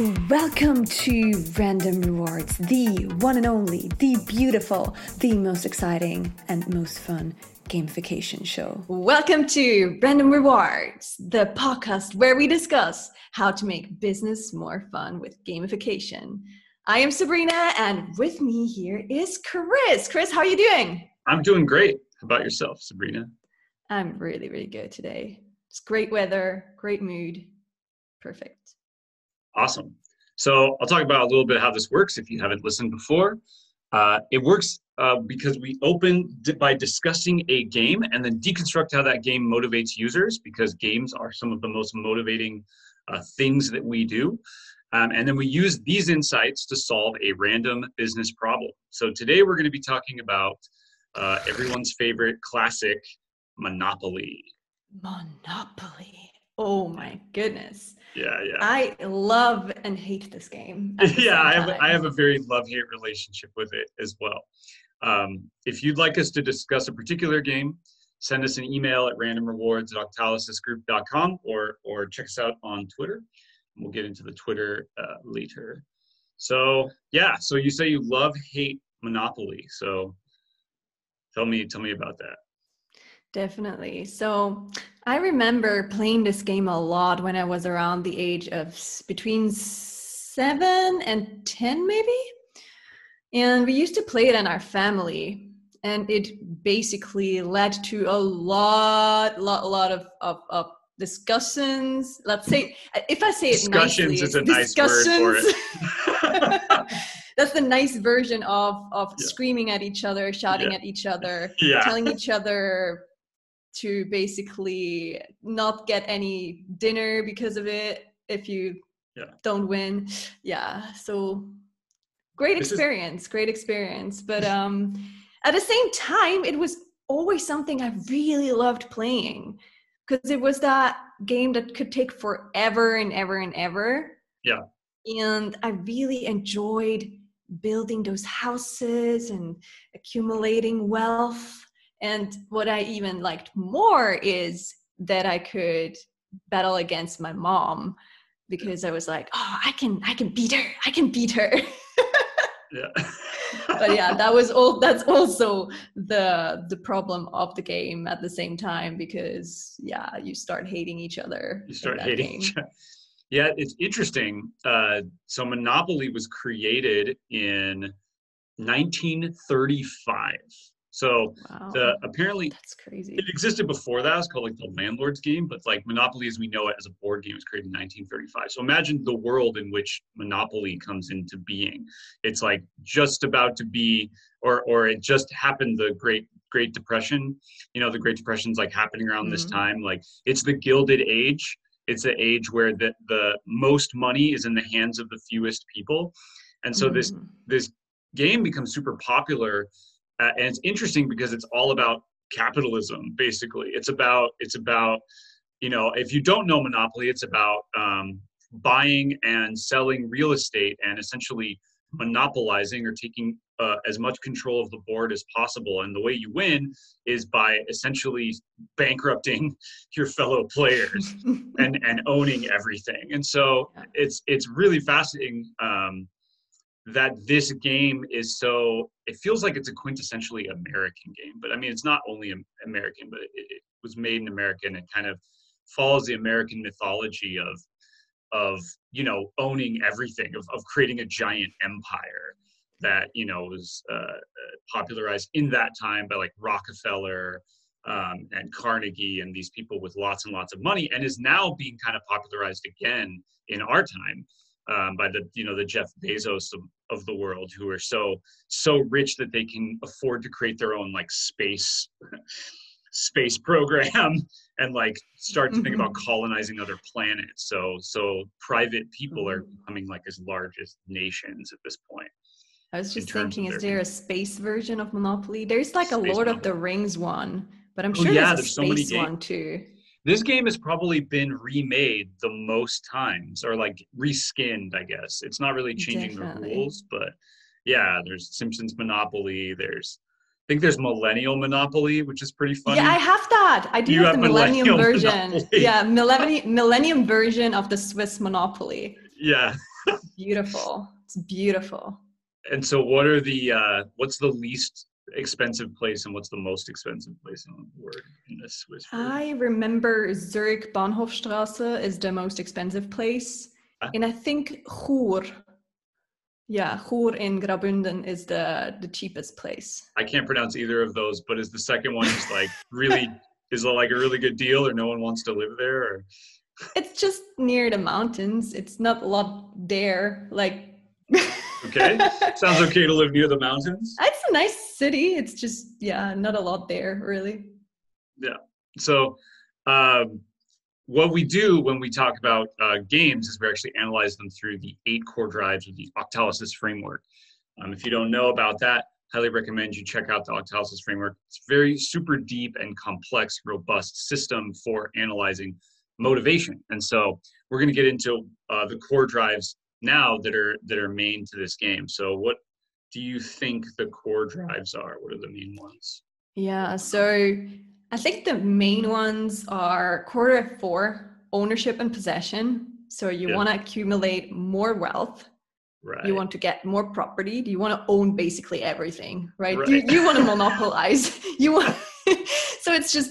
Welcome to Random Rewards, the one and only, the beautiful, the most exciting, and most fun gamification show. Welcome to Random Rewards, the podcast where we discuss how to make business more fun with gamification. I am Sabrina, and with me here is Chris. Chris, how are you doing? I'm doing great. How about yourself, Sabrina? I'm really, really good today. It's great weather, great mood, perfect. Awesome. So I'll talk about a little bit how this works if you haven't listened before. Uh, it works uh, because we open by discussing a game and then deconstruct how that game motivates users because games are some of the most motivating uh, things that we do. Um, and then we use these insights to solve a random business problem. So today we're going to be talking about uh, everyone's favorite classic, Monopoly. Monopoly. Oh my goodness. Yeah, yeah. I love and hate this game. yeah, I have, I have a very love hate relationship with it as well. Um, if you'd like us to discuss a particular game, send us an email at randomrewards at octalysisgroup.com or, or check us out on Twitter. We'll get into the Twitter uh, later. So, yeah, so you say you love hate Monopoly. So tell me, tell me about that. Definitely. So I remember playing this game a lot when I was around the age of between seven and 10, maybe. And we used to play it in our family. And it basically led to a lot, lot, lot of, of, of discussions. Let's say, if I say it discussions nicely, is a nice word for it. that's the nice version of of yeah. screaming at each other, shouting yeah. at each other, yeah. telling each other to basically not get any dinner because of it if you yeah. don't win. Yeah. So great experience, is- great experience. But um at the same time, it was always something I really loved playing because it was that game that could take forever and ever and ever. Yeah. And I really enjoyed building those houses and accumulating wealth and what I even liked more is that I could battle against my mom because I was like, oh, I can, I can beat her. I can beat her. yeah. but yeah, that was all. That's also the the problem of the game at the same time because yeah, you start hating each other. You start hating. Game. Each other. Yeah, it's interesting. Uh, so Monopoly was created in 1935. So wow. the apparently that's crazy. It existed before that. It's called like the landlord's game, but like Monopoly as we know it as a board game was created in 1935. So imagine the world in which Monopoly comes into being. It's like just about to be, or or it just happened. The Great Great Depression. You know, the Great Depression's like happening around mm-hmm. this time. Like it's the Gilded Age. It's the age where the the most money is in the hands of the fewest people, and so mm-hmm. this this game becomes super popular uh, and it's interesting because it's all about capitalism basically. It's about it's about you know if you don't know monopoly it's about um, buying and selling real estate and essentially monopolizing or taking uh, as much control of the board as possible. And the way you win is by essentially bankrupting your fellow players and and owning everything. And so it's it's really fascinating um, that this game is so it feels like it's a quintessentially american game but i mean it's not only american but it, it was made in america and it kind of follows the american mythology of of you know owning everything of, of creating a giant empire that you know was uh, uh popularized in that time by like rockefeller um, and carnegie and these people with lots and lots of money and is now being kind of popularized again in our time um, by the you know the Jeff Bezos of, of the world who are so so rich that they can afford to create their own like space space program and like start to think about mm-hmm. colonizing other planets so so private people are mm-hmm. becoming like as large as nations at this point i was just thinking is there a space version of monopoly there's like a lord monopoly. of the rings one but i'm oh, sure oh, yeah, there's a space so one too this game has probably been remade the most times or like reskinned i guess it's not really changing Definitely. the rules but yeah there's simpsons monopoly there's i think there's millennial monopoly which is pretty funny yeah i have that i do you have, the millennium version monopoly. yeah millennium millennium version of the swiss monopoly Yeah. beautiful. It's beautiful. And so, what are the uh, what's the least expensive place and what's the most expensive place on the board in this Swiss? I remember Zurich Bahnhofstrasse is the most expensive place, Ah. and I think Chur, yeah, Chur in Graubünden is the the cheapest place. I can't pronounce either of those, but is the second one just like really is it like a really good deal, or no one wants to live there? Or It's just near the mountains. It's not a lot there. Like, okay, sounds okay to live near the mountains. It's a nice city. It's just yeah, not a lot there really. Yeah. So, um, what we do when we talk about uh, games is we actually analyze them through the eight core drives of the Octalysis framework. Um, if you don't know about that, highly recommend you check out the Octalysis framework. It's a very super deep and complex, robust system for analyzing motivation. And so, we're going to get into uh, the core drives now that are that are main to this game. So, what do you think the core drives are? What are the main ones? Yeah, so I think the main ones are quarter four ownership and possession. So you Yeah. want to accumulate more wealth. Right. You want to get more property. Do you want to own basically everything, right? Right. You, you want to monopolize. You want. so it's just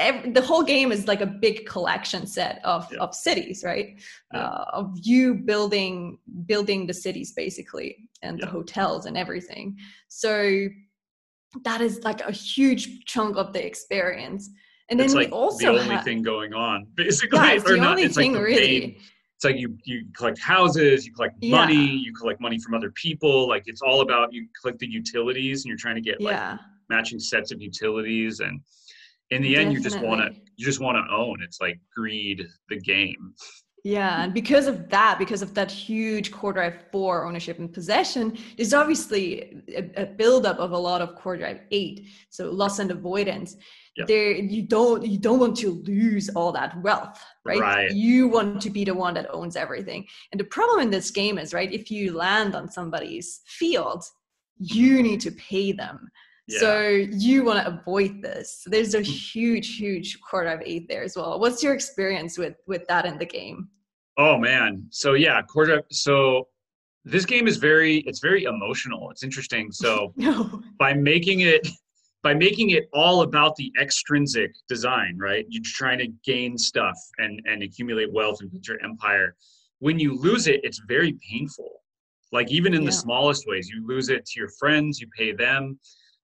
ev the whole game is like a big collection set of Yeah. of cities, right? Yeah. Uh, of you building building the cities basically and the hotels and everything. So that is like a huge chunk of the experience. And it's then like we also the only ha- thing going on, basically. yeah, it's or the not, only it's like thing the really. main- it's like you you collect houses, you collect Yeah. money, you collect money from other people. Like it's all about you collect the utilities, and you're trying to get like matching sets of utilities, and in the end, you just want to you just want to own. It's like greed, the game. Yeah, and because of that, because of that huge core drive four ownership and possession, there's obviously a, a buildup of a lot of core drive eight. So loss and avoidance. Yeah. There, you don't you don't want to lose all that wealth, right? Right. You want to be the one that owns everything. And the problem in this game is, right, if you land on somebody's field, you mm-hmm. need to pay them. Yeah. So you want to avoid this. So there's a huge, huge core drive eight there as well. What's your experience with with that in the game? Oh man. So yeah, quarter. So this game is very it's very emotional. It's interesting. So No. by making it by making it all about the extrinsic design right you're trying to gain stuff and and accumulate wealth and build your empire when you lose it it's very painful like even in the smallest ways you lose it to your friends you pay them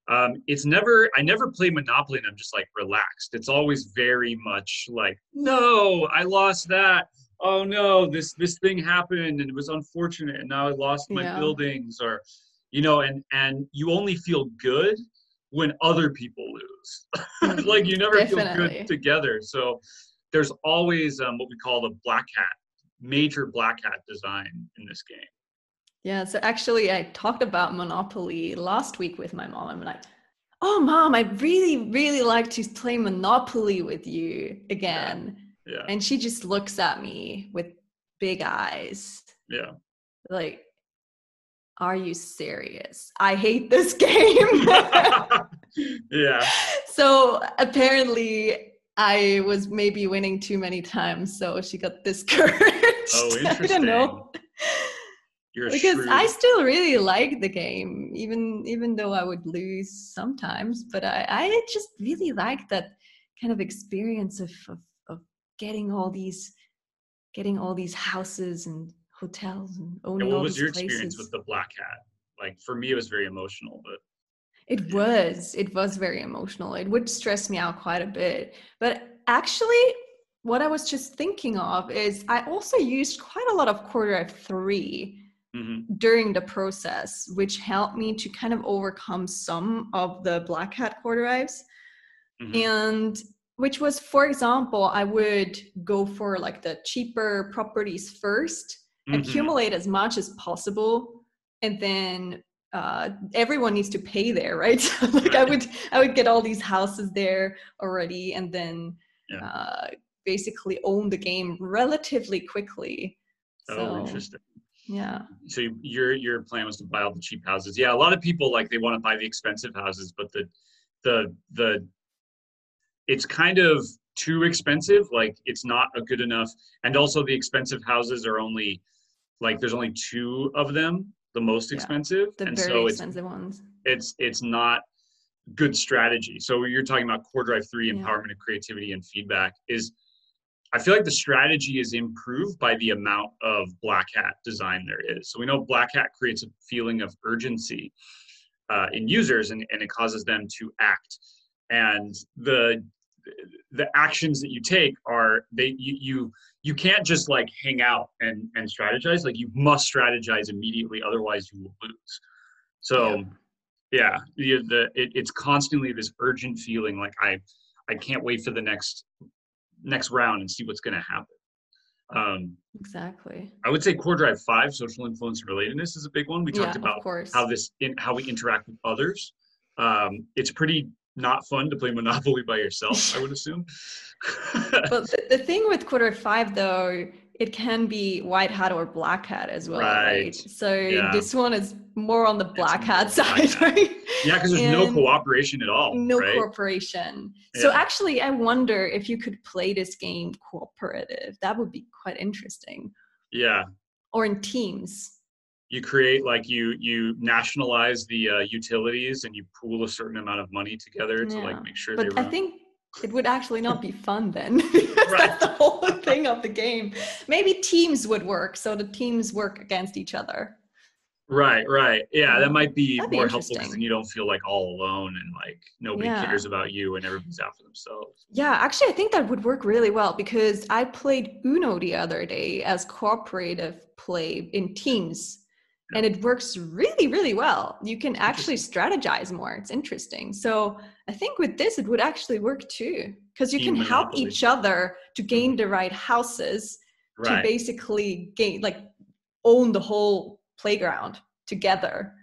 um, it's never i never play monopoly and i'm just like relaxed. It's always very much like no i lost that. Oh no this this thing happened and it was unfortunate and now i lost my Yeah. buildings or you know and and you only feel good when other people lose. Mm, like you never feel good together. So there's always um, what we call the black hat major black hat design in this game Yeah. So actually, I talked about Monopoly last week with my mom. I'm like, oh, mom, I'd really, really like to play Monopoly with you again. yeah And she just looks at me with big eyes, yeah like, are you serious? I hate this game. yeah so apparently I was maybe winning too many times, so she got discouraged. Oh, interesting. I don't know. You're because shrewd... I still really like the game, even even though I would lose sometimes. But I, I just really like that kind of experience of, of of getting all these getting all these houses and hotels and owning. And what all was these your places. experience with the Black Hat? Like for me, it was very emotional, but it was. It was very emotional. It would stress me out quite a bit. But actually, what I was just thinking of is I also used quite a lot of quarter of three mm-hmm. during the process, which helped me to kind of overcome some of the black hat quarter. Mm-hmm. And which was, for example, I would go for like the cheaper properties 1st mm-hmm. accumulate as much as possible, and then uh, everyone needs to pay there, right? like I would, I would get all these houses there already, and then yeah. uh, basically own the game relatively quickly. Oh, so, interesting yeah so your your plan was to buy all the cheap houses yeah a lot of people like they want to buy the expensive houses but the the the it's kind of too expensive. Like it's not a good enough. And also the expensive houses are only like there's only two of them, the most Yeah. expensive. The and very so it's expensive ones. it's it's not good strategy. So you're talking about core drive three, Yeah. empowerment of creativity and feedback is I feel like the strategy is improved by the amount of black hat design there is. So we know black hat creates a feeling of urgency uh, in users and, and it causes them to act. And the the actions that you take are they you you you can't just like hang out and and strategize like you must strategize immediately otherwise you will lose so yeah, the, the it, it's constantly this urgent feeling like i i can't wait for the next next round and see what's going to happen. Um Exactly. i would say core drive 5 social influence and relatedness is a big one. We yeah, talked about how this in how we interact with others. Um it's pretty not fun to play monopoly by yourself i would assume. But the, the thing with quarter five though it can be white hat or black hat as well right, Right. so Yeah. this one is more on the black more hat black side right? Yeah because there's no cooperation at all no right? cooperation. So actually i wonder if you could play this game cooperative. That would be quite interesting. Yeah. Or in teams. You create like you you nationalize the uh, utilities and you pool a certain amount of money together to Yeah. like make sure they but i run. think it would actually not be fun then Right. that's the whole thing of the game maybe teams would work so the teams work against each other right right yeah that might be That'd be more helpful because then you don't feel like all alone and like nobody Yeah. cares about you and everybody's out for themselves Yeah, actually, I think that would work really well because I played Uno the other day as cooperative play in teams, and it works really, really well. You can actually strategize more. It's interesting. So I think with this, it would actually work too because you can help each other to gain the right houses to basically gain, like, own the whole playground together.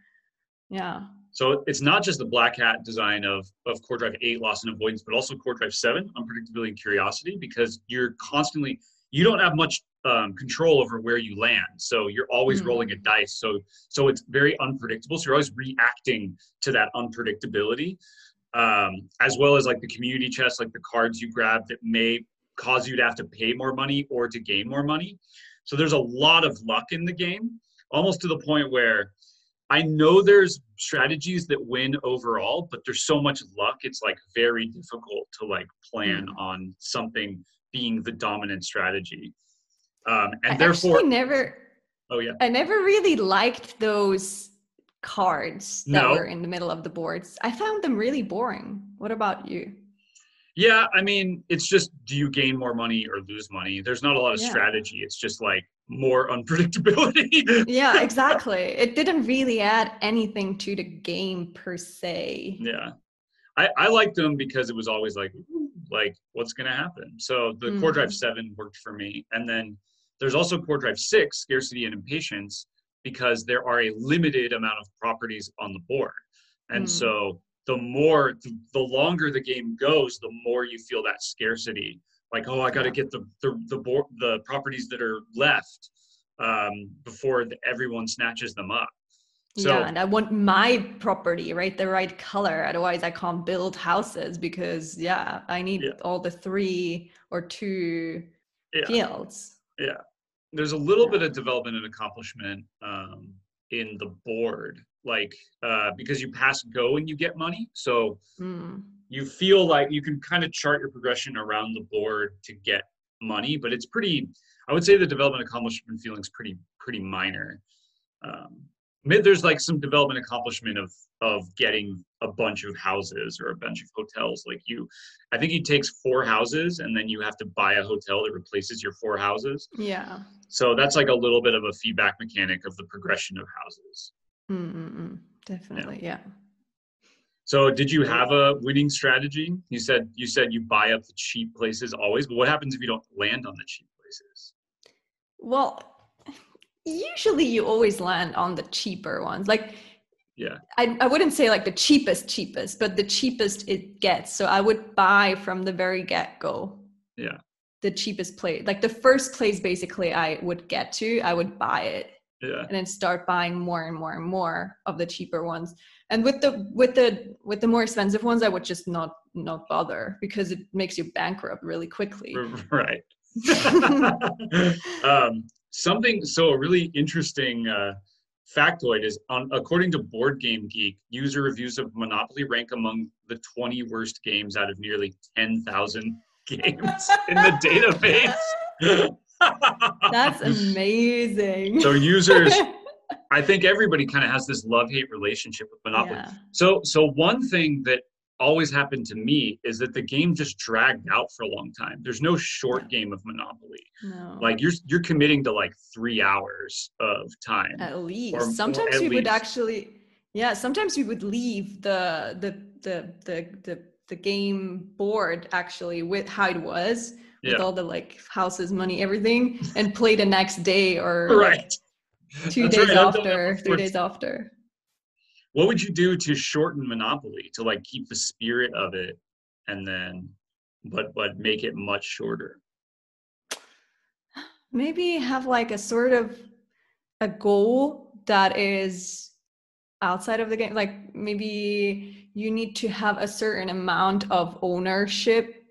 Yeah. so it's not just the black hat design of of core drive 8 loss and avoidance but also core drive 7 unpredictability and curiosity because you're constantly you don't have much um, control over where you land so you're always Mm. rolling a dice so so it's very unpredictable so you're always reacting to that unpredictability um, as well as like the community chest like the cards you grab that may cause you to have to pay more money or to gain more money so there's a lot of luck in the game almost to the point where I know there's strategies that win overall, but there's so much luck. It's like very difficult to like plan on something being the dominant strategy. Um, and I therefore, never oh yeah, I never really liked those cards that No. were in the middle of the boards. I found them really boring. What about you? yeah. I mean, it's just do you gain more money or lose money? There's not a lot of Yeah. strategy. It's just like more unpredictability. Yeah, exactly. it didn't really add anything to the game per se. yeah. I, I liked them because it was always like, like what's going to happen. So the Core Mhm. Drive 7 worked for me. And then there's also Core Drive 6, Scarcity and Impatience, because there are a limited amount of properties on the board. And Mm. so the more, the, longer the game goes, the more you feel that scarcity. Like, oh, I got to get the, the, the, board, the properties that are left um, before the, everyone snatches them up. So, yeah, and I want my property, right? The right color. Otherwise, I can't build houses because, yeah, I need Yeah. all the three or two yeah. fields. There's a little bit of development and accomplishment um, in the board like uh, because you pass go and you get money. So Mm. you feel like you can kind of chart your progression around the board to get money but it's pretty i would say the development accomplishment feeling is pretty pretty minor. Um, there's like some development accomplishment of of getting a bunch of houses or a bunch of hotels like you i think it takes four houses and then you have to buy a hotel that replaces your four houses Yeah. so that's like a little bit of a feedback mechanic of the progression of houses. Mm-mm-mm. Definitely. Yeah. So did you have a winning strategy? You said you said you buy up the cheap places always, but what happens if you don't land on the cheap places? Well, usually you always land on the cheaper ones. Like, Yeah. I, I wouldn't say like the cheapest, cheapest, but the cheapest it gets. So I would buy from the very get go. Yeah. The cheapest place, like the first place basically I would get to, I would buy it Yeah. and then start buying more and more and more of the cheaper ones. And with the with the with the more expensive ones, I would just not not bother because it makes you bankrupt really quickly. Right. um, something so a really interesting uh, factoid is on according to board game geek user reviews of monopoly rank among the 20 worst games out of nearly 10000 games in the database. That's amazing. So users i think everybody kind of has this love hate relationship with monopoly. Yeah. so so one thing that always happened to me is that the game just dragged out for a long time. There's no short game of monopoly. No. like you're you're committing to like three hours of time at least. or sometimes we would actually yeah sometimes we would leave the the the the the, the game board actually with how it was with Yeah. all the like houses money everything and play the next day or like, right. two That's days right, I've done that after three days after what would you do to shorten monopoly to like keep the spirit of it and then but but make it much shorter? Maybe have like a sort of a goal that is outside of the game like maybe you need to have a certain amount of ownership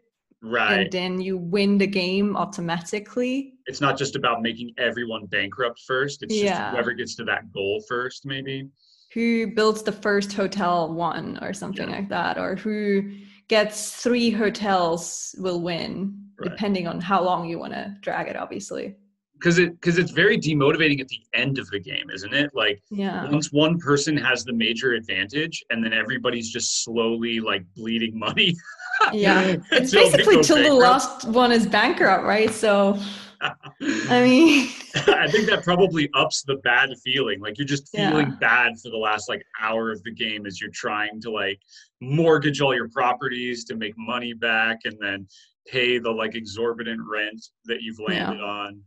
right. and then you win the game automatically. It's not just about making everyone bankrupt first it's just whoever gets to that goal first maybe who builds the first hotel one or something Yeah. like that or who gets three hotels will win Right. depending on how long you want to drag it obviously. Because it because it's very demotivating at the end of the game isn't it? Like yeah. once one person has the major advantage and then everybody's just slowly like bleeding money. Yeah. It's basically till the last one is bankrupt right? So i mean I think that probably ups the bad feeling. Like you're just feeling Yeah. bad for the last like hour of the game as you're trying to like mortgage all your properties to make money back and then pay the like exorbitant rent that you've Yeah. landed on.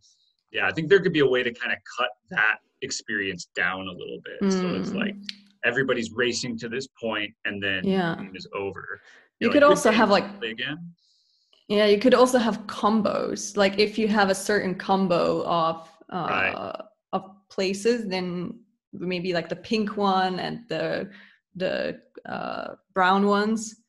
Yeah, I think there could be a way to kind of cut that experience down a little bit. So it's Mm. like everybody's racing to this point and then Yeah. the game is over. You You're could "Good also have, like- again. Yeah, you could also have combos. Like if you have a certain combo of uh, Right. of places, then maybe like the pink one and the the uh, brown ones,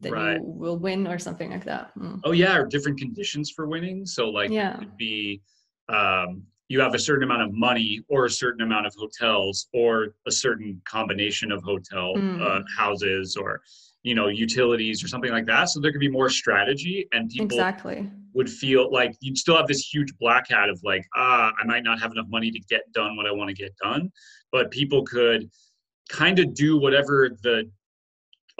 then Right. you will win or something like that. Mm. Oh yeah, or different conditions for winning. So like Yeah. it could be um, you have a certain amount of money or a certain amount of hotels or a certain combination of hotel uh, Mm. houses or you know utilities or something like that. So there could be more strategy and people Exactly. would feel like you'd still have this huge black hat of like ah I might not have enough money to get done what I want to get done, but people could kind of do whatever the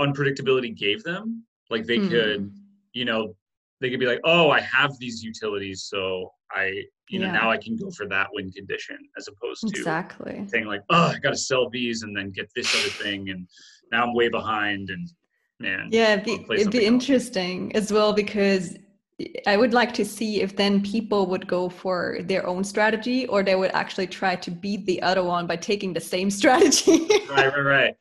unpredictability gave them. Like they Mm. could you know, they could be like, oh, I have these utilities, so I, you know, Yeah. now I can go for that win condition as opposed to Exactly. saying like, oh, I got to sell these and then get this other thing, and now I'm way behind, and man, Yeah, it'd be, it'd be else. interesting as well because I would like to see if then people would go for their own strategy or they would actually try to beat the other one by taking the same strategy. right, right, right.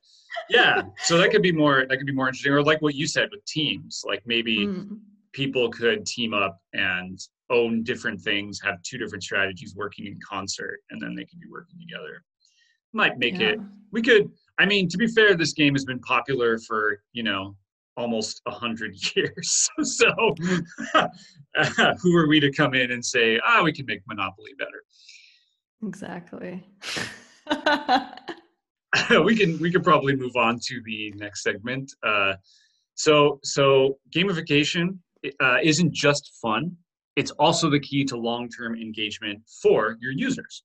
Yeah, so that could be more. That could be more interesting, or like what you said with teams. Like maybe Mm, people could team up and own different things, have two different strategies working in concert, and then they could be working together. Might make yeah. it we could i mean to be fair this game has been popular for you know almost a hundred years. So who are we to come in and say ah we can make monopoly better? Exactly. we can we could probably move on to the next segment. Uh, so so gamification uh, isn't just fun. It's also the key to long-term engagement for your users.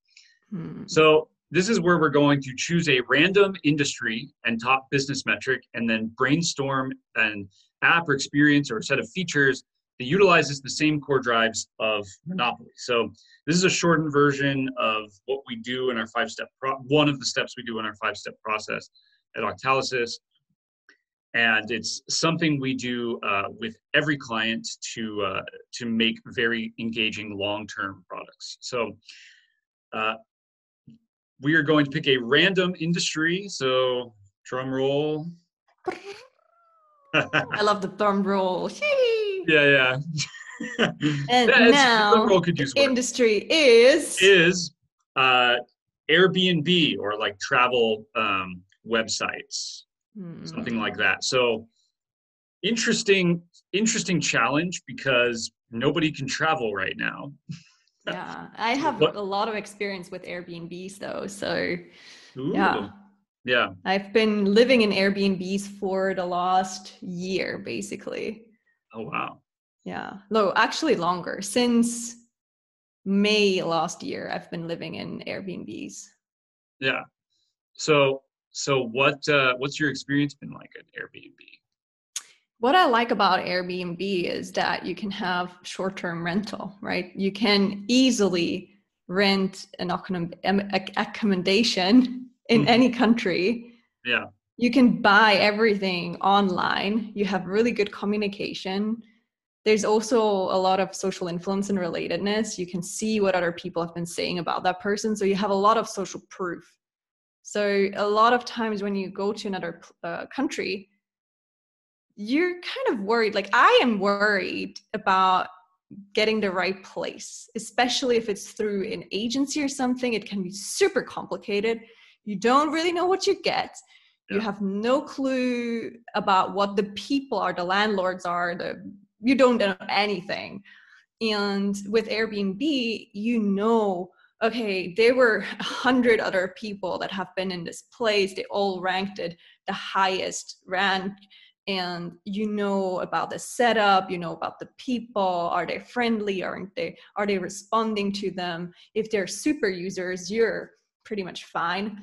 Hmm. So this is where we're going to choose a random industry and top business metric and then brainstorm an app or experience or set of features that utilizes the same core drives of Monopoly. So this is a shortened version of what we do in our five-step, pro- one of the steps we do in our five-step process at Octalysis. And it's something we do uh, with every client to, uh, to make very engaging long-term products. So uh, we are going to pick a random industry. So drum roll. I love the drum roll. Yeah, yeah. And now roll could use. Industry is is uh, Airbnb or like travel um, websites, Hmm. something like that. So interesting interesting challenge because nobody can travel right now. Yeah, I have what? a lot of experience with Airbnbs though, so Ooh. yeah. Yeah. I've been living in Airbnbs for the last year basically. Oh wow. Yeah. No, actually longer. Since May last year I've been living in Airbnbs. Yeah. So so what uh what's your experience been like at Airbnb? What I like about Airbnb is that you can have short term rental, right? You can easily rent an accommodation in mm. any country. Yeah. You can buy everything online. You have really good communication. There's also a lot of social influence and relatedness. You can see what other people have been saying about that person. So you have a lot of social proof. So a lot of times when you go to another uh, country, you're kind of worried like i am worried about getting the right place especially if it's through an agency or something it can be super complicated. You don't really know what you get. Yeah. you have no clue about what the people are the landlords are the you don't know anything. And with airbnb you know okay there were a hundred other people that have been in this place. They all ranked it the highest rank and you know about the setup you know about the people are they friendly aren't they are they responding to them if they're super users you're pretty much fine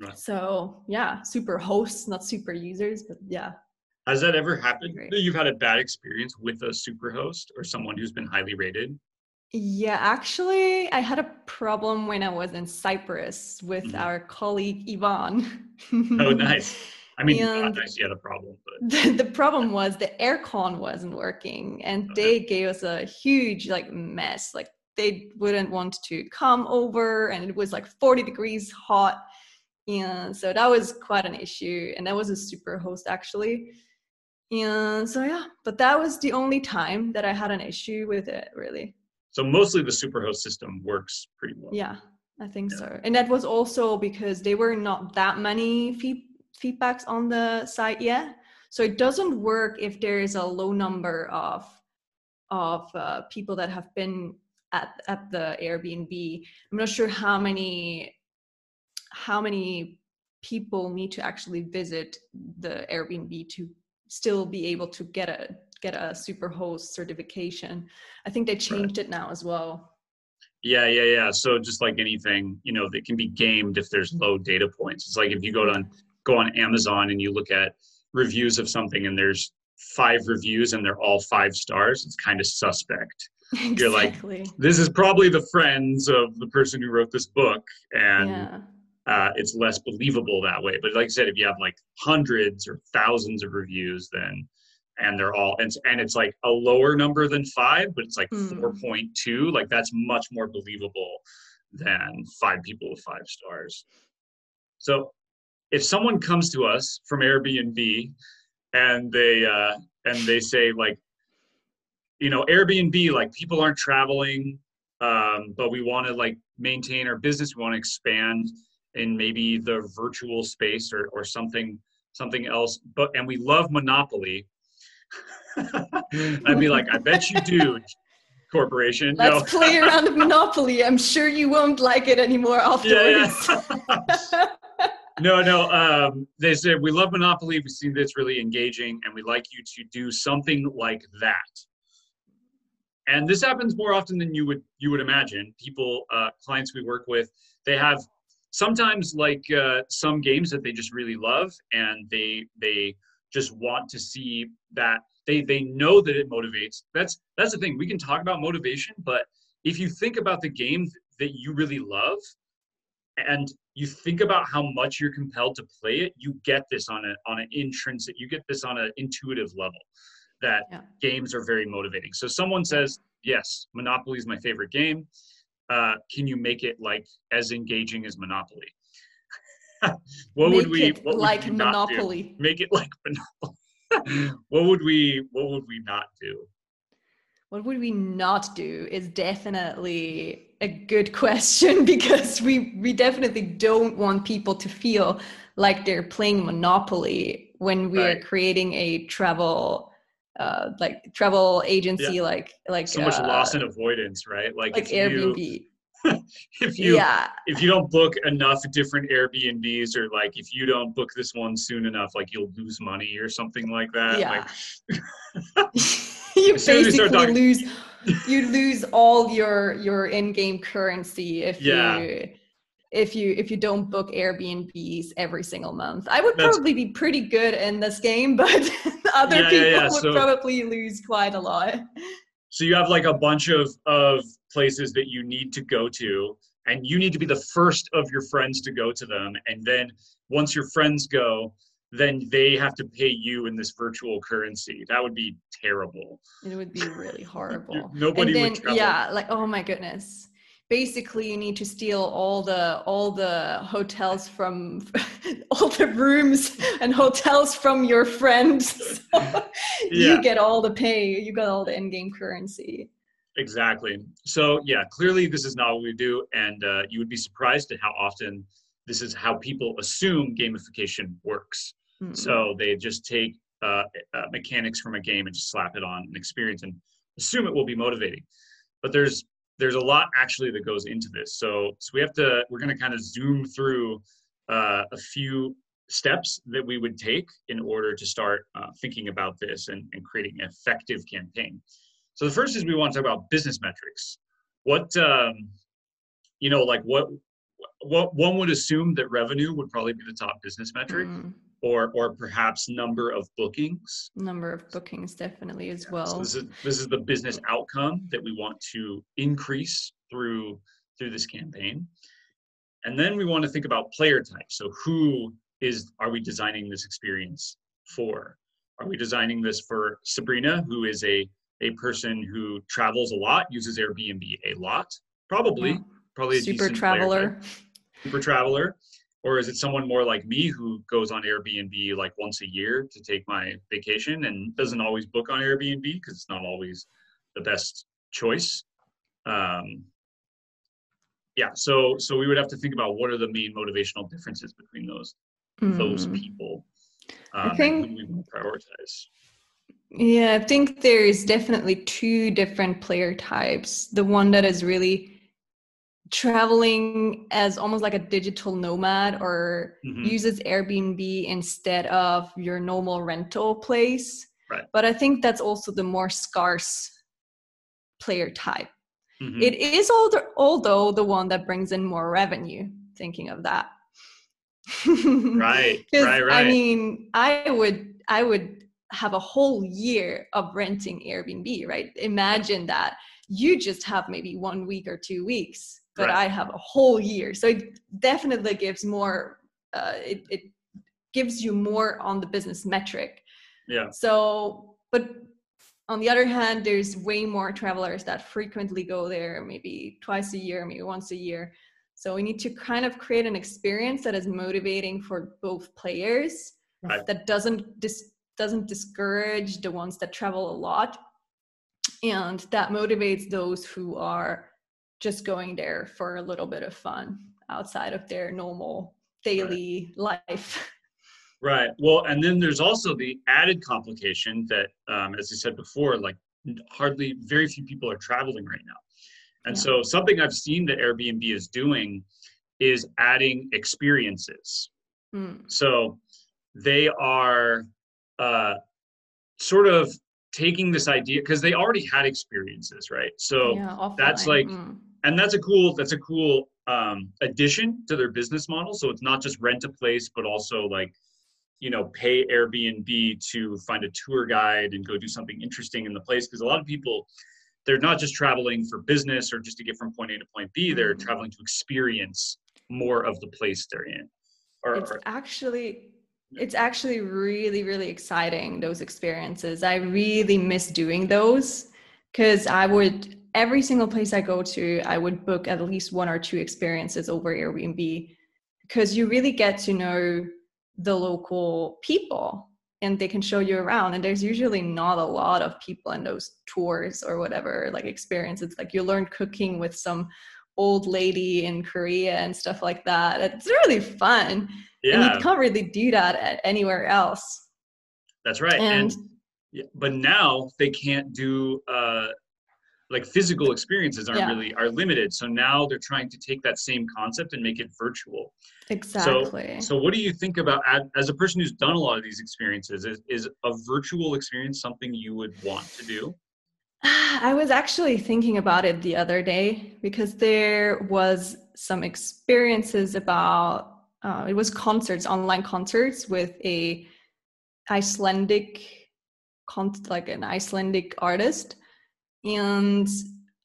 right. so yeah super hosts not super users but yeah has that ever happened that you've had a bad experience with a super host or someone who's been highly rated yeah, actually, I had a problem when I was in Cyprus with mm-hmm. our colleague Ivan. oh, nice. I mean, and I see had a problem, but the, the problem was the aircon wasn't working, and okay. they gave us a huge like mess. Like they wouldn't want to come over, and it was like 40 degrees hot, and so that was quite an issue. And that was a super host actually, and so yeah. But that was the only time that I had an issue with it, really. So mostly the superhost system works pretty well. Yeah, I think yeah. so. And that was also because they were not that many fee- feedbacks on the site yet. So it doesn't work if there is a low number of of uh, people that have been at at the Airbnb. I'm not sure how many how many people need to actually visit the Airbnb to still be able to get a get a super host certification. I think they changed right. it now as well. Yeah, yeah, yeah. So just like anything, you know, that can be gamed if there's low data points. It's like if you go on go on Amazon and you look at reviews of something and there's five reviews and they're all five stars, it's kind of suspect. Exactly. You're like, this is probably the friends of the person who wrote this book, and yeah. uh, it's less believable that way. But like I said, if you have like hundreds or thousands of reviews, then and they're all and, and it's like a lower number than five, but it's like mm. 4.2, like that's much more believable than five people with five stars. So if someone comes to us from Airbnb and they uh, and they say like, you know, Airbnb like people aren't traveling, um, but we want to like maintain our business, we want to expand in maybe the virtual space or or something something else, but and we love Monopoly. I'd be like, I bet you do, corporation. Let's no. play around the Monopoly. I'm sure you won't like it anymore afterwards. Yeah, yeah no, no. Um, they said we love Monopoly. We see that's really engaging, and we'd like you to do something like that. And this happens more often than you would you would imagine. People, uh, clients we work with, they have sometimes like uh, some games that they just really love, and they they just want to see that they they know that it motivates. That's that's the thing. We can talk about motivation, but if you think about the game that you really love and you think about how much you're compelled to play it you get this on a on an intrinsic you get this on an intuitive level that yeah. games are very motivating. So someone says yes monopoly is my favorite game. Uh, can you make it like as engaging as monopoly? What make would we what would like we monopoly. Make it like monopoly. What would we what would we not do? What would we not do is definitely a good question because we we definitely don't want people to feel like they're playing monopoly when we are Right. creating a travel uh like travel agency like like so much uh, loss and avoidance, right? Like, like if you, if you yeah. if you don't book enough different Airbnbs or like if you don't book this one soon enough, like you'll lose money or something like that. Yeah. Like, you As soon as start basically talking- lose you lose all your your in-game currency if Yeah. you if you if you don't book Airbnbs every single month. I would That's- probably be pretty good in this game, but other Yeah, people yeah, would so- probably lose quite a lot. so you have like a bunch of of places that you need to go to and you need to be the first of your friends to go to them and then once your friends go then they have to pay you in this virtual currency that would be terrible It would be really horrible. nobody then would travel. yeah, like oh my goodness. Basically, you need to steal all the all the hotels from all the rooms and hotels from your friends. So Yeah. You get all the pay. You got all the in-game currency. Exactly. So yeah, clearly this is not what we do, and uh, you would be surprised at how often this is how people assume gamification works. Mm. So they just take uh, uh, mechanics from a game and just slap it on an experience and assume it will be motivating. But there's there's a lot actually that goes into this. So so we have to we're going to kind of zoom through uh, a few steps that we would take in order to start uh, thinking about this and, and creating an effective campaign. So the first is we want to talk about business metrics. What um, you know, like what what one would assume that revenue would probably be the top business metric, Mm. Or or perhaps number of bookings. Number of bookings definitely as well. So this is this is the business outcome that we want to increase through through this campaign. And then we want to think about player type. So who is are we designing this experience for? Are we designing this for Sabrina, who is a a person who travels a lot, uses Airbnb a lot? Probably, Yeah. probably a Super decent player type traveler. super traveler or is it someone more like me who goes on airbnb like once a year to take my vacation and doesn't always book on airbnb because it's not always the best choice um, yeah so so we would have to think about what are the main motivational differences between those those Mm. people um, think- we want to prioritize Yeah, I think there's definitely two different player types. The one that is really traveling as almost like a digital nomad or Mhm. uses Airbnb instead of your normal rental place. Right. But I think that's also the more scarce player type. Mhm. It is older, although the one that brings in more revenue, thinking of that. right right right I mean, I would I would have a whole year of renting Airbnb, right? Imagine that you just have maybe one week or two weeks, but Right. I have a whole year. So it definitely gives more. Uh, it it gives you more on the business metric. yeah So, but on the other hand, there's way more travelers that frequently go there, maybe twice a year, maybe once a year. So we need to kind of create an experience that is motivating for both players, Right. that doesn't dis- doesn't discourage the ones that travel a lot, and that motivates those who are just going there for a little bit of fun outside of their normal daily life. Right. Well, and then there's also the added complication that, um, as I said before, like hardly very few people are traveling right now. And Yeah. so something I've seen that Airbnb is doing is adding experiences. Mm, So they are uh, sort of taking this idea because they already had experiences, right? So yeah, that's like- mm. And that's a cool that's a cool um, addition to their business model. So it's not just rent a place but also like you know pay airbnb to find a tour guide and go do something interesting in the place. Because a lot of people they're not just traveling for business or just to get from point a to point b. They're Mhm. traveling to experience more of the place they're in. Or, it's or- actually it's actually really really exciting those experiences. I really miss doing those because i would every single place i go to i would book at least one or two experiences over airbnb because you really get to know the local people and they can show you around and there's usually not a lot of people in those tours or whatever like experiences like you learn cooking with some old lady in korea and stuff like that it's really fun and you can't really do that at anywhere else. That's right. And, And, yeah, but now they can't do uh, like physical experiences aren't Yeah. really are limited. So now they're trying to take that same concept and make it virtual. exactly. So so what do you think about as a person who's done a lot of these experiences? Is, is a virtual experience something you would want to do? I was actually thinking about it the other day because there was some experiences about uh, it was concerts, online concerts with a Icelandic, like an Icelandic artist, and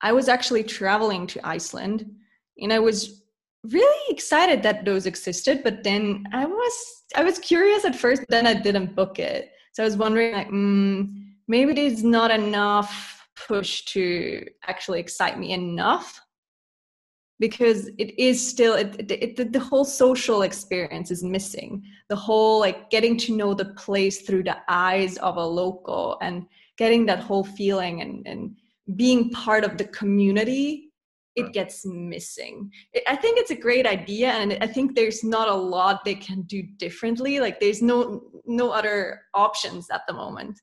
I was actually traveling to Iceland, and I was really excited that those existed. But then I was I was curious at first, then I didn't book it, so I was wondering like, mm, maybe there's not enough push to actually excite me enough because it is still it, it, it, the whole social experience is missing. The whole like getting to know the place through the eyes of a local and getting that whole feeling and, and being part of the community it gets missing. It- i think it's a great idea and i think there's not a lot they can do differently. Like there's no no other options at the moment.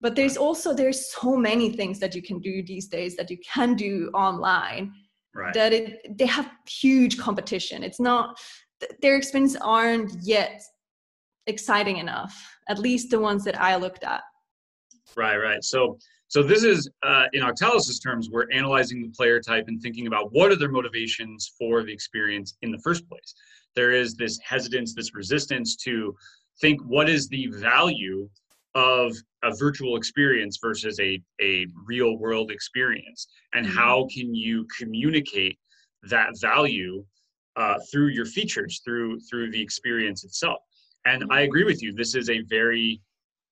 But there's also there's so many things that you can do these days that you can do online Right. that it they have huge competition it's not their experiences aren't yet exciting enough at least the ones that i looked at Right, right. So, so this is uh, in Octalysis terms, we're analyzing the player type and thinking about what are their motivations for the experience in the first place. There is this hesitance, this resistance to think what is the value of a virtual experience versus a, a real world experience, and Mhm. how can you communicate that value uh, through your features, through through the experience itself. And I agree with you. This is a very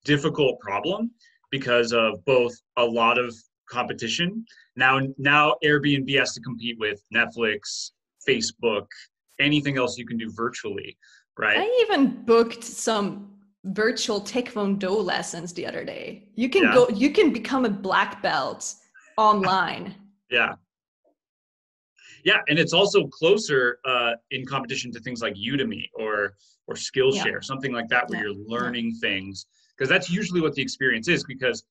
difficult problem because of both a lot of competition. Now, now Airbnb has to compete with Netflix, Facebook, anything else you can do virtually, right? i even booked some virtual taekwondo lessons the other day you can Yeah. go you can become a black belt online Yeah. Yeah, and it's also closer uh, in competition to things like Udemy or or Skillshare, something like that, where Yeah. you're learning things, because that's usually what the experience is. Because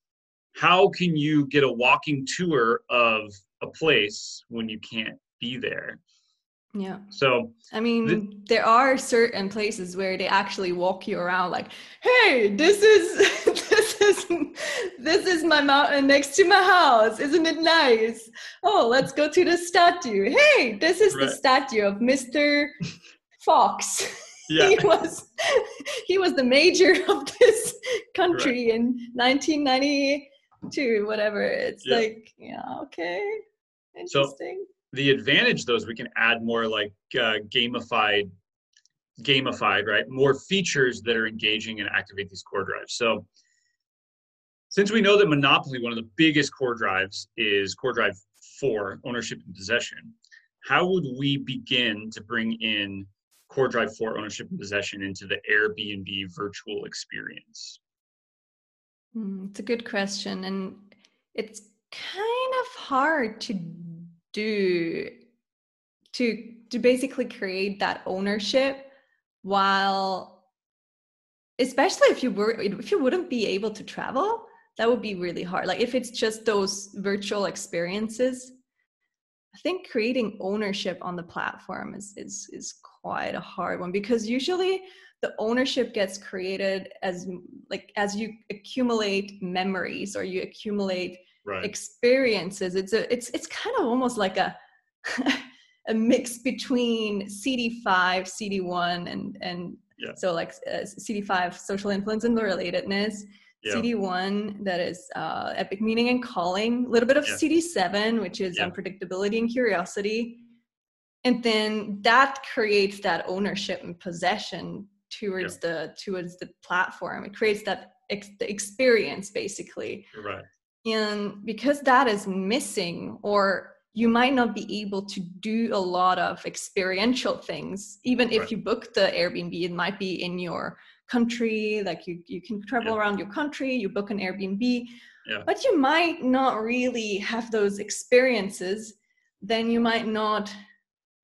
how can you get a walking tour of a place when you can't be there? Yeah So I mean, there are certain places where they actually walk you around like, "Hey, this is this is this is my mountain next to my house. Isn't it nice? Oh, let's go to the statue. Hey, this is the statue of Mr. Fox. yeah, he was he was the major of this country in 1992, whatever. It's Yeah. like, yeah, okay. So- Interesting. The advantage though is we can add more like uh, gamified gamified right more features that are engaging and activate these core drives. So since we know that monopoly one of the biggest core drives is core drive 4 ownership and possession how would we begin to bring in core drive 4 ownership and possession into the airbnb virtual experience? Mm, it's a good question, and it's kind of hard to do to to basically create that ownership while especially if you were if you wouldn't be able to travel that would be really hard. Like if it's just those virtual experiences i think creating ownership on the platform is is is quite a hard one because usually the ownership gets created as like as you accumulate memories or you accumulate right. experiences. It's a it's it's kind of almost like a a mix between cd5 cd1 and and Yeah. so like uh, cd5 social influence and the relatedness Yeah. cd1 that is uh, epic meaning and calling a little bit of Yeah. cd7 which is unpredictability and curiosity. And then that creates that ownership and possession towards the towards the platform. It creates that ex- the experience basically. Right and because that is missing or you might not be able to do a lot of experiential things even if you book the airbnb it might be in your country like you, you can travel Yeah. around your country you book an airbnb. Yeah. but you might not really have those experiences then you might not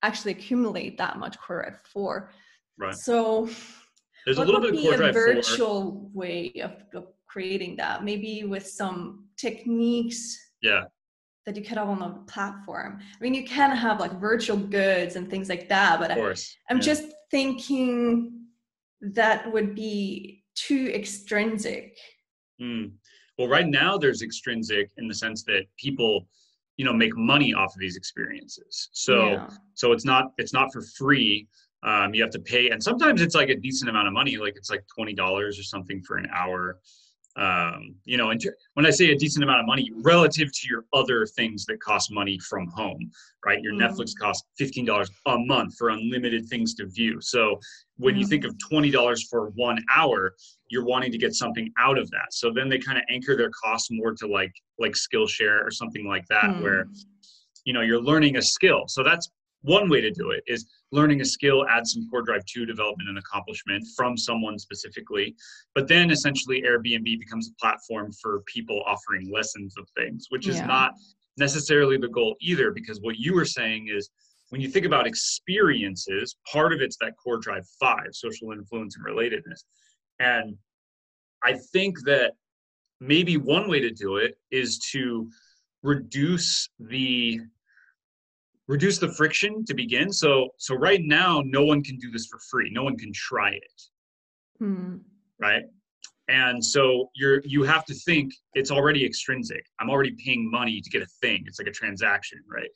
actually accumulate that much core drive 4 right. So there's a little would bit of be a virtual way of, of creating that? Maybe with some techniques yeah. that you could have on the platform. I mean you can have like virtual goods and things like that but I, i'm yeah. just thinking that would be too extrinsic. Mm. well right now there's extrinsic in the sense that people you know make money off of these experiences. So yeah. so it's not it's not for free. Um, you have to pay and sometimes it's like a decent amount of money like it's like $20 or something for an hour um, you know and when i say a decent amount of money relative to your other things that cost money from home right your mm. netflix costs $15 a month for unlimited things to view so when mm. you think of $20 for one hour you're wanting to get something out of that so then they kind of anchor their costs more to like like skillshare or something like that mm. where you know you're learning a skill so that's one way to do it is learning a skill add some core drive 2 development and accomplishment from someone specifically. But then essentially airbnb becomes a platform for people offering lessons of things which is not necessarily the goal either because what you were saying is when you think about experiences part of it's that core drive 5 social influence and relatedness. And I think that maybe one way to do it is to reduce the reduce the friction to begin. So so right now no one can do this for free. No one can try it. Mm-hmm. Right? And so you're you have to think it's already extrinsic. I'm already paying money to get a thing. It's like a transaction, right?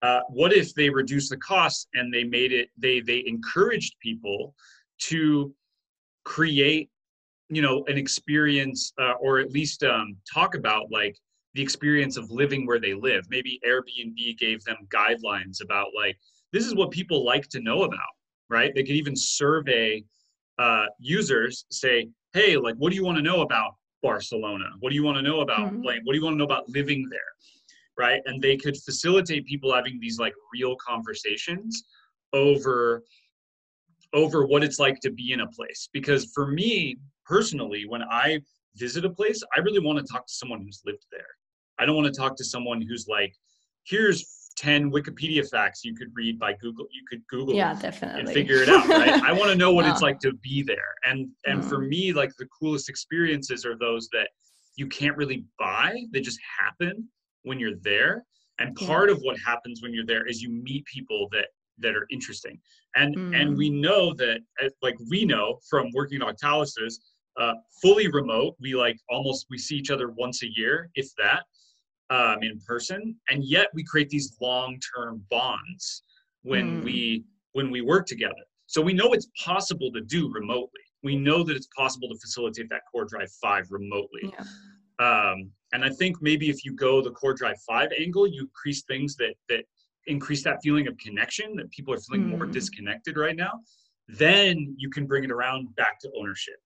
Uh, what if they reduce the cost and they made it they they encouraged people to create you know an experience uh, or at least um, talk about like the experience of living where they live maybe airbnb gave them guidelines about like this is what people like to know about right they could even survey uh, users say hey like what do you want to know about barcelona what do you want to know about mm-hmm. what do you want to know about living there right and they could facilitate people having these like real conversations over over what it's like to be in a place. Because for me personally, when I visit a place, I really want to talk to someone who's lived there. I don't want to talk to someone who's like, here's 10 Wikipedia facts you could read by Google. You could Google yeah, definitely. and figure it out, right? I want to know what it's like to be there. And and mm. for me, like the coolest experiences are those that you can't really buy, they just happen when you're there. And part yeah. of what happens when you're there is you meet people that that are interesting and mm. and we know that uh, like we know from working on Octalysis, uh, fully remote we like almost we see each other once a year if that um, in person and yet we create these long-term bonds when mm. we when we work together so we know it's possible to do remotely we know that it's possible to facilitate that core drive 5 remotely yeah. um, and i think maybe if you go the core drive 5 angle you increase things that that increase that feeling of connection that people are feeling mm. more disconnected right now, then you can bring it around back to ownership.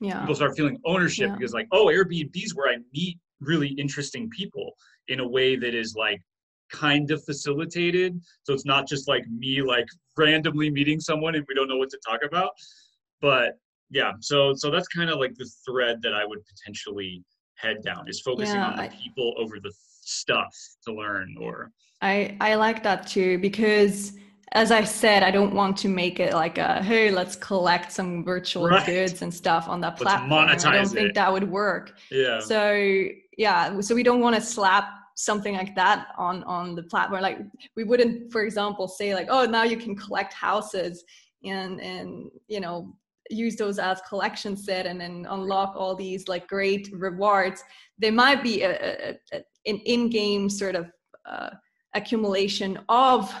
Yeah. People start feeling ownership yeah. because like, oh, Airbnb is where I meet really interesting people in a way that is like kind of facilitated. So it's not just like me like randomly meeting someone and we don't know what to talk about. But yeah, so so that's kind of like the thread that I would potentially head down is focusing yeah, on the I, people over the stuff to learn or I I like that too because as I said, I don't want to make it like a hey, let's collect some virtual right. goods and stuff on that platform. I don't it. think that would work. Yeah. So yeah, so we don't want to slap something like that on on the platform. Like we wouldn't, for example, say like, oh, now you can collect houses and and you know use those as collection set and then unlock all these like great rewards. There might be a, a, a an in-game sort of uh, accumulation of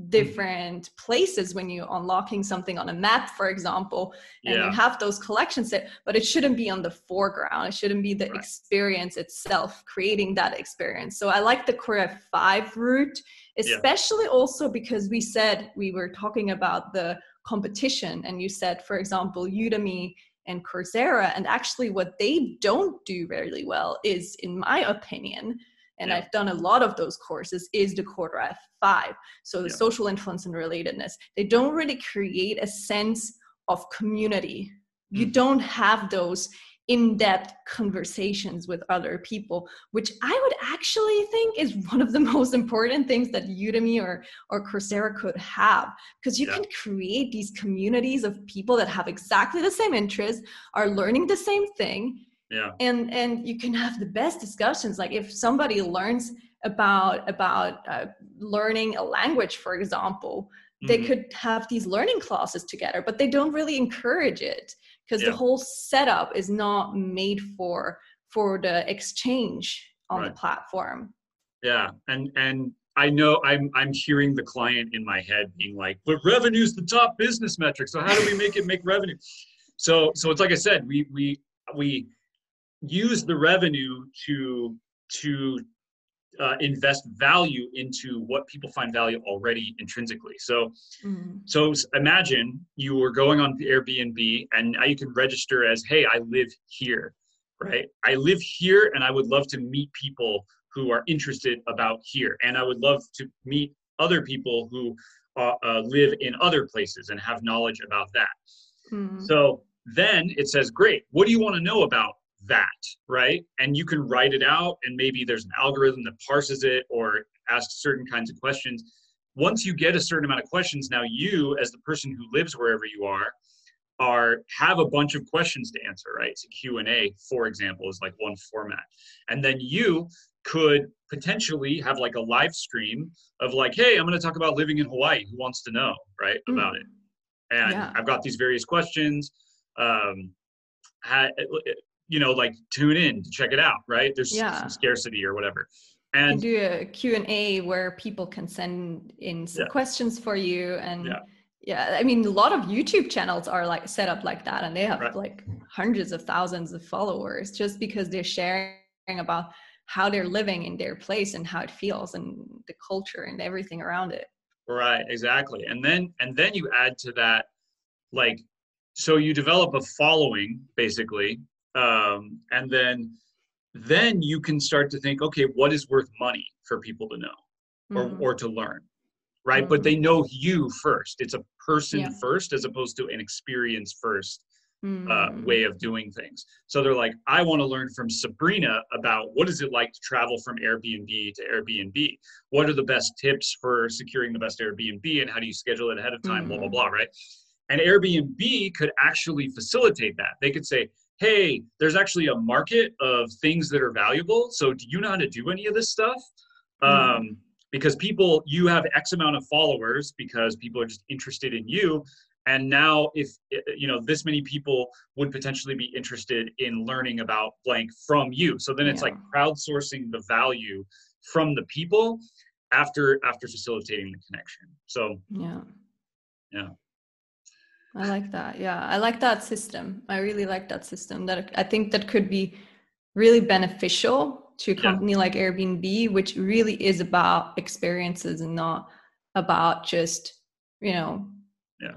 Mm. different places when you're unlocking something on a map for example and yeah. you have those collections set but it shouldn't be on the foreground it shouldn't be the right. experience itself creating that experience so i like the core 5 route especially yeah. also because we said we were talking about the competition and you said for example udemy and coursera and actually what they don't do really well is in my opinion and yeah. I've done a lot of those courses, is the Core Drive 5. So the yeah. social influence and relatedness. They don't really create a sense of community. You mm. don't have those in-depth conversations with other people which i would actually think is one of the most important things that udemy or, or coursera could have because you yeah. can create these communities of people that have exactly the same interests are learning the same thing yeah and and you can have the best discussions like if somebody learns about about uh, learning a language for example they Mhm. could have these learning classes together but they don't really encourage it because Yeah. the whole setup is not made for for the exchange on the platform Yeah, and and I know I'm I'm hearing the client in my head being like, "But revenue's the top business metric. So how do we make it make revenue?" So so it's like I said, we we we use the revenue to to uh, invest value into what people find value already intrinsically. So Mm. so imagine you were going on the Airbnb and now you can register as, hey, I live here, right? I live here and I would love to meet people who are interested about here. And I would love to meet other people who uh, uh, live in other places and have knowledge about that. Mm. So then it says, great, what do you want to know about that? Right. And you can write it out, and maybe there's an algorithm that parses it or asks certain kinds of questions. Once you get a certain amount of questions, now you, as the person who lives wherever you are, are have a bunch of questions to answer right so q&a for example is like one format and then you could potentially have like a live stream of like hey i'm going to talk about living in hawaii who wants to know right Mm. about it and Yeah. i've got these various questions um you know like tune in to check it out right there's Yeah. some scarcity or whatever and and do a q&a where people can send in some Yeah. questions for you and Yeah. yeah. i mean a lot of youtube channels are like set up like that and they have Right. like hundreds of thousands of followers just because they're sharing about how they're living in their place and how it feels and the culture and everything around it Right, exactly. And then and then you add to that like so you develop a following basically um and then then you can start to think okay what is worth money for people to know or Mhm. or to learn right but they know you first it's a person Yeah. first as opposed to an experience first uh, Mm. way of doing things. So they're like, I want to learn from Sabrina about what is it like to travel from Airbnb to Airbnb. What are the best tips for securing the best Airbnb, and how do you schedule it ahead of time? Blah blah Mhm. blah. Right? And Airbnb could actually facilitate that. They could say, Hey, there's actually a market of things that are valuable. So do you know how to do any of this stuff? Mhm. Um, because people, you have X amount of followers because people are just interested in you and now if uh, you know this many people would potentially be interested in learning about blank from you so then it's Yeah. like crowdsourcing the value from the people after after facilitating the connection so yeah Yeah. I like that yeah i like that system i really like that system that i think that could be really beneficial to a Yeah. company like airbnb which really is about experiences and not about just you know Yeah.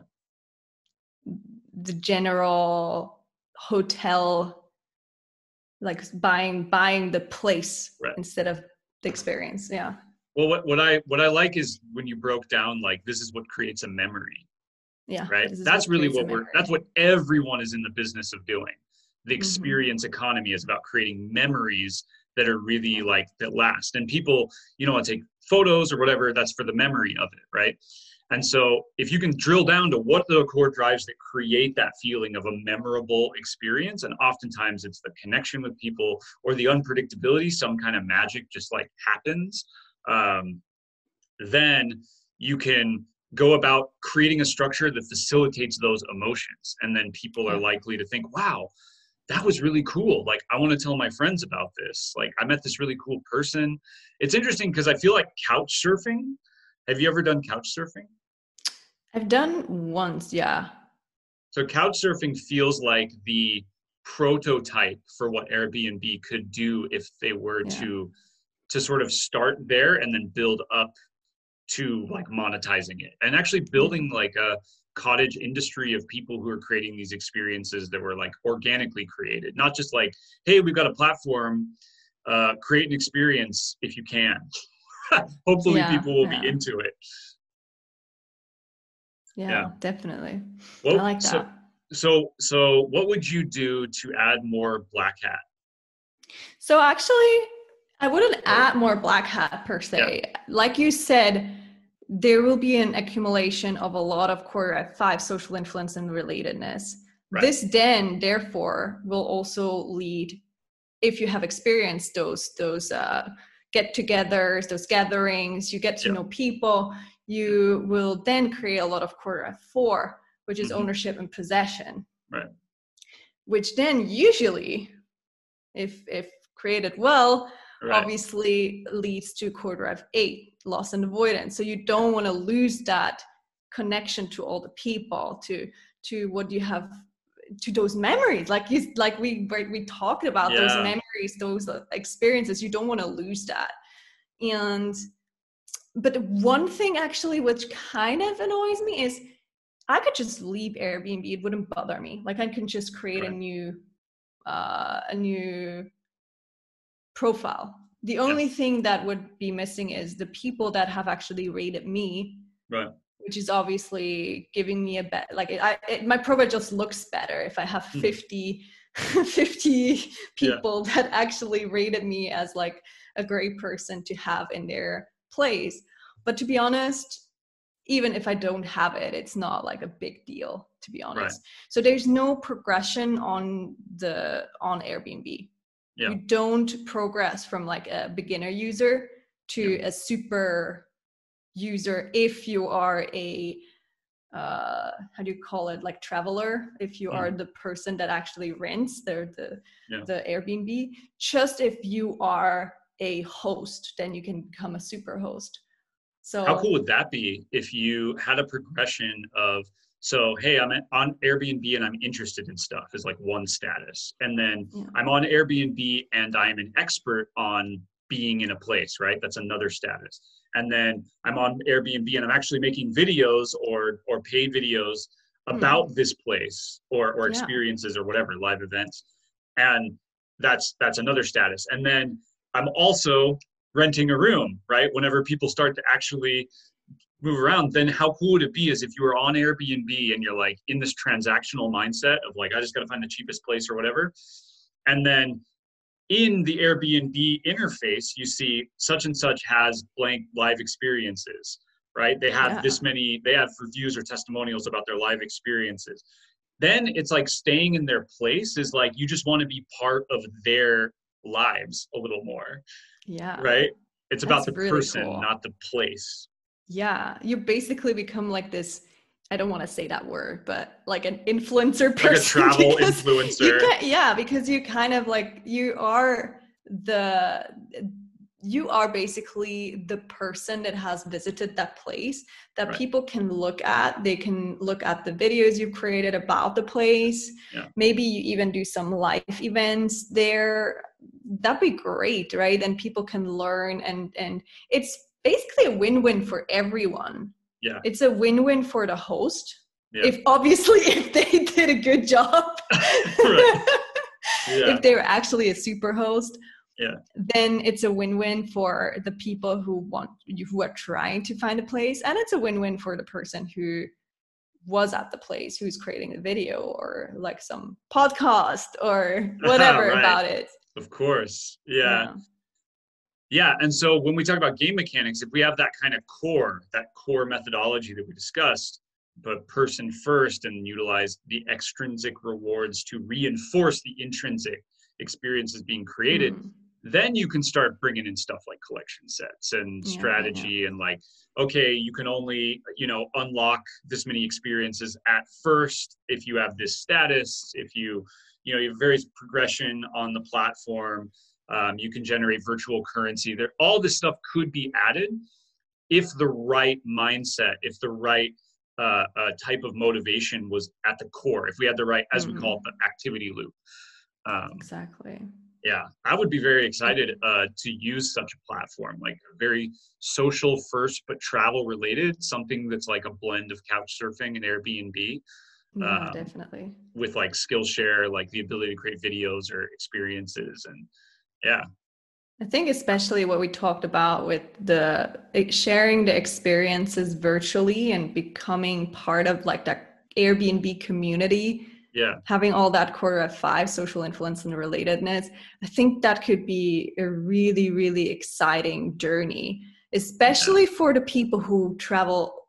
the general hotel like buying buying the place Right. instead of the experience yeah well what, what i what i like is when you broke down like this is what creates a memory yeah right? that's really what we're that's what everyone is in the business of doing. The Mhm. experience economy is about creating memories that are really like that last. And people you know want to take photos or whatever that's for the memory of it right? And so if you can drill down to what the core drives that create that feeling of a memorable experience and oftentimes it's the connection with people or the unpredictability some kind of magic just like happens um, then you can go about creating a structure that facilitates those emotions. And then people are likely to think wow that was really cool. Like i want to tell my friends about this. Like i met this really cool person. It's interesting because i feel like couch surfing have you ever done couch surfing? I've done once yeah. So couch surfing feels like the prototype for what airbnb could do if they were Yeah. to to sort of start there and then build up to like monetizing it and actually building like a cottage industry of people who are creating these experiences that were like organically created not just like hey we've got a platform uh, create an experience if you can. Hopefully Yeah, people will yeah. be into it. Yeah, Yeah. definitely. Well, i like that. so, so so what would you do to add more black hat? So actually, I wouldn't add more black hat per se. Like you said, there will be an accumulation of a lot of core five social influence and relatedness. Right. This then, therefore, will also lead, if you have experienced those those uh, get-togethers, those gatherings, you get to Yeah. know people. You will then create a lot of quarter four, which is Mhm. ownership and possession. Right. Which then usually, if if created well, Right. obviously leads to quarter F eight, loss and avoidance. So you don't want to lose that connection to all the people, to to what you have to those memories. Like you like we we talked about those memories those uh, experiences. You don't want to lose that. And but one thing actually which kind of annoys me is i could just leave airbnb. It wouldn't bother me. Like i can just create a new uh a new profile. The only thing that would be missing is the people that have actually rated me Right. which is obviously giving me a bet like it, I, it, my profile just looks better if i have Mhm. 50 50 people that actually rated me as like a great person to have in their place. But to be honest even if i don't have it it's not like a big deal to be honest. So there's no progression on the on airbnb Yeah. you don't progress from like a beginner user to a super user if you are a uh how do you call it like traveler if you are the person that actually rents the the, Yeah. the airbnb just if you are a host then you can become a super host so How cool would that be if you had a progression of so hey I'm on Airbnb and I'm interested in stuff is like one status, and then Yeah. I'm on Airbnb and I'm an expert on being in a place, right? That's another status. And then I'm on Airbnb and I'm actually making videos or or paid videos Hmm. about this place or or Yeah. experiences or whatever live events, and that's that's another status. And then I'm also renting a room, right? Whenever people start to actually move around, then how cool would it be is if you were on Airbnb and you're like in this transactional mindset of like, I just got to find the cheapest place or whatever. And then in the Airbnb interface, you see such and such has blank live experiences, right? They have Yeah. this many, they have reviews or testimonials about their live experiences. Then it's like staying in their place is like you just want to be part of their lives a little more yeah right? It's about the really person, cool. not the place. Yeah you basically become like this i don't want to say that word but like an influencer person. Like a travel influencer. can, yeah because you kind of like you are the you are basically the person that has visited that place that Right. people can look at they can look at the videos you've created about the place Yeah. maybe you even do some live events there that'd be great right and people can learn and and it's basically a win-win for everyone Yeah. it's a win-win for the host Yeah. if obviously if they did a good job Right. Yeah. if they're actually a super host Yeah. then it's a win-win for the people who want you who are trying to find a place and it's a win-win for the person who was at the place who's creating the video or like some podcast or whatever Right. about it Of course. Yeah. Yeah. Yeah, and so when we talk about game mechanics, if we have that kind of core, that core methodology that we discussed, but person first and utilize the extrinsic rewards to reinforce the intrinsic experiences being created, Mm. then you can start bringing in stuff like collection sets and Yeah, yeah, yeah. strategy and like okay you can only you know unlock this many experiences at first if you have this status if you you know you have various progression on the platform um, you can generate virtual currency there. All this stuff could be added if the right mindset if the right uh, uh, type of motivation was at the core if we had the right as we Mhm. call it the activity loop. Um, exactly. yeah i would be very excited uh, to use such a platform like very social first but travel related something that's like a blend of couch surfing and airbnb yeah Um, definitely. with like skillshare like the ability to create videos or experiences and yeah I think especially what we talked about with the eh, sharing the experiences virtually and becoming part of like that Airbnb community, yeah having all that quarter of five social influence and relatedness. I think that could be a really, really exciting journey, especially for the people who travel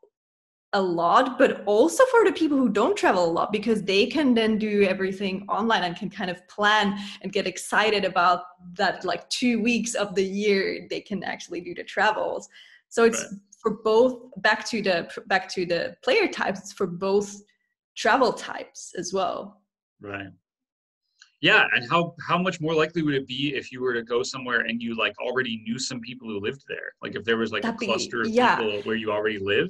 a lot, but also for the people who don't travel a lot because they can then do everything online and can kind of plan and get excited about that like two weeks of the year they can actually do the travels. So it's right. for both back to the back to the player types, it's for both travel types as well. Right. Yeah, and how how much more likely would it be if you were to go somewhere and you like already knew some people who lived there? Like if there was like That'd a cluster be, of yeah. people where you already live,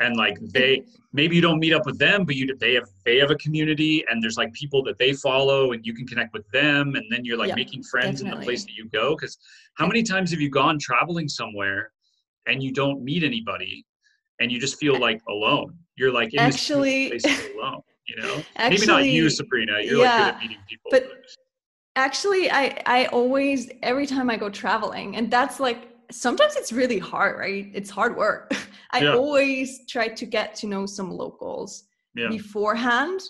and like they maybe you don't meet up with them but you they have they have a community and there's like people that they follow and you can connect with them. And then you're like yeah, making friends definitely. in the place that you go. Because how many times have you gone traveling somewhere and you don't meet anybody and you just feel like alone? You're like in actually this place alone you know? Actually, maybe not you sabrina. You're yeah, like good at meeting people but, but actually i i always every time i go traveling and that's like sometimes it's really hard right it's hard work I yeah. always try to get to know some locals yeah. beforehand,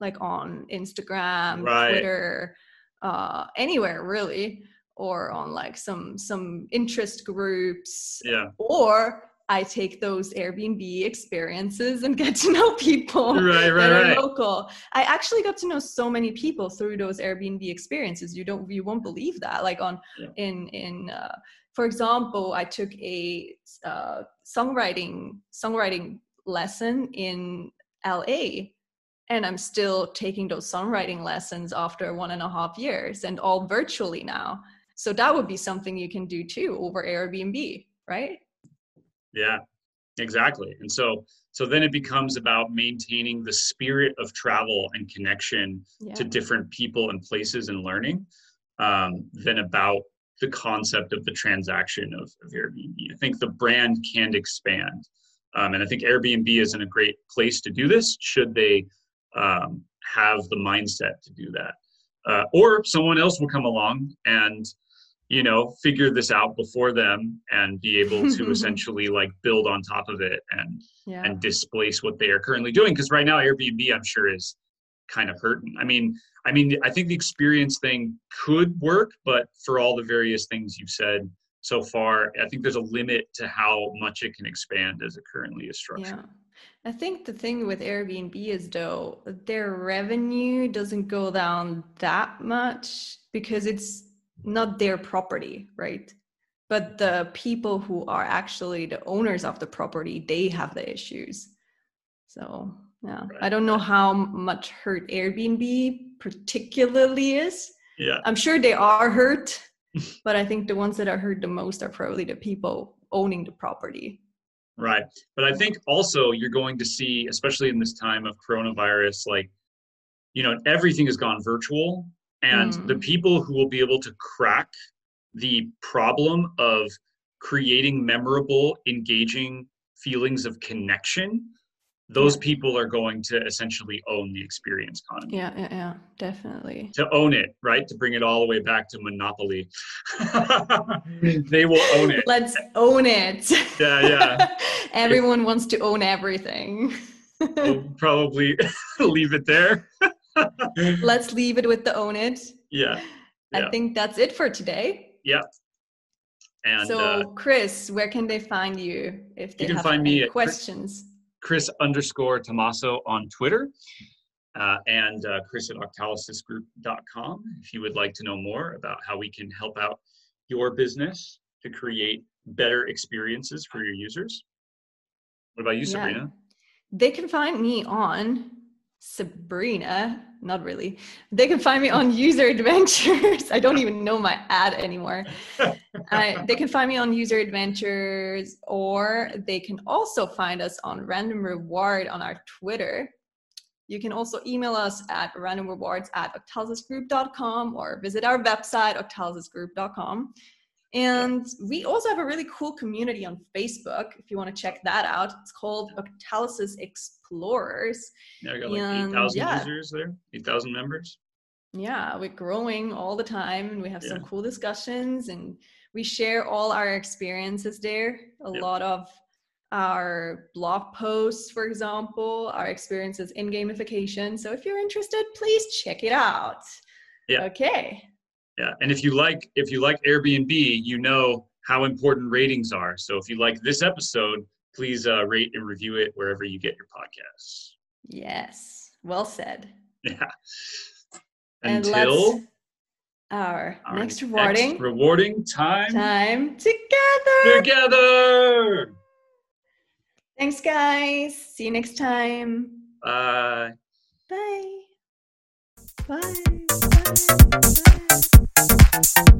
like on Instagram, right. Twitter, uh, anywhere really, or on like some some interest groups. Yeah. Or I take those Airbnb experiences and get to know people right, right, that are right. local. I actually got to know so many people through those Airbnb experiences. You don't, you won't believe that. Like on yeah. in in uh, for example, I took a uh, songwriting songwriting lesson in LA, and I'm still taking those songwriting lessons after one and a half years, and all virtually now. So that would be something you can do too over Airbnb, right? Yeah, exactly. And so so then it becomes about maintaining the spirit of travel and connection yeah. to different people and places and learning um, than about the concept of the transaction of, of Airbnb. I think the brand can expand. Um, and I think Airbnb is in a great place to do this should they um, have the mindset to do that. Uh, or someone else will come along and you know figure this out before them and be able to essentially like build on top of it and yeah. and displace what they are currently doing because right now airbnb i'm sure is kind of hurting i mean I mean, I think the experience thing could work, but for all the various things you've said so far, I think there's a limit to how much it can expand as it currently is structured. Yeah. I think the thing with Airbnb is though their revenue doesn't go down that much because it's not their property, right? But the people who are actually the owners of the property, they have the issues. So yeah, right. I don't know how much hurt Airbnb particularly is. Yeah. I'm sure they are hurt, but I think the ones that are hurt the most are probably the people owning the property. Right. But I think also you're going to see, especially in this time of coronavirus, like, you know, everything has gone virtual. And mm. the people who will be able to crack the problem of creating memorable, engaging feelings of connection those yeah. people are going to essentially own the experience economy. Yeah, yeah, yeah, definitely. To own it, right? To bring it all the way back to monopoly. they will own it. Let's own it. Yeah, yeah. Everyone wants to own everything. we'll probably leave it there. Let's leave it with the own it. Yeah. yeah. I think that's it for today. Yeah. And so, uh, Chris, where can they find you if they you can have find me questions? Chris underscore Tomaso on Twitter. Uh, and uh, Chris at octalysisgroup.com if you would like to know more about how we can help out your business to create better experiences for your users. What about you, yeah. Sabrina? They can find me on Sabrina, not really. They can find me on User Adventures. I don't even know my ad anymore. uh, they can find me on User Adventures, or they can also find us on Random Reward on our Twitter. You can also email us at randomrewards at octalysisgroup.com or visit our website, octalysisgroup.com. And we also have a really cool community on Facebook if you want to check that out. It's called Octalysis Explorers. Yeah, we got like 8,000 yeah. users there, 8,000 members. Yeah, we're growing all the time and we have yeah. some cool discussions and we share all our experiences there. A yep. lot of our blog posts, for example, our experiences in gamification. So if you're interested, please check it out. Yeah. Okay. Yeah, and if you like if you like Airbnb, you know how important ratings are. So if you like this episode, please uh, rate and review it wherever you get your podcasts. Yes. Well said. Yeah. And Until let's- Our, our next rewarding rewarding time, time together. together. Thanks, guys. See you next time. Bye. Bye. Bye. Música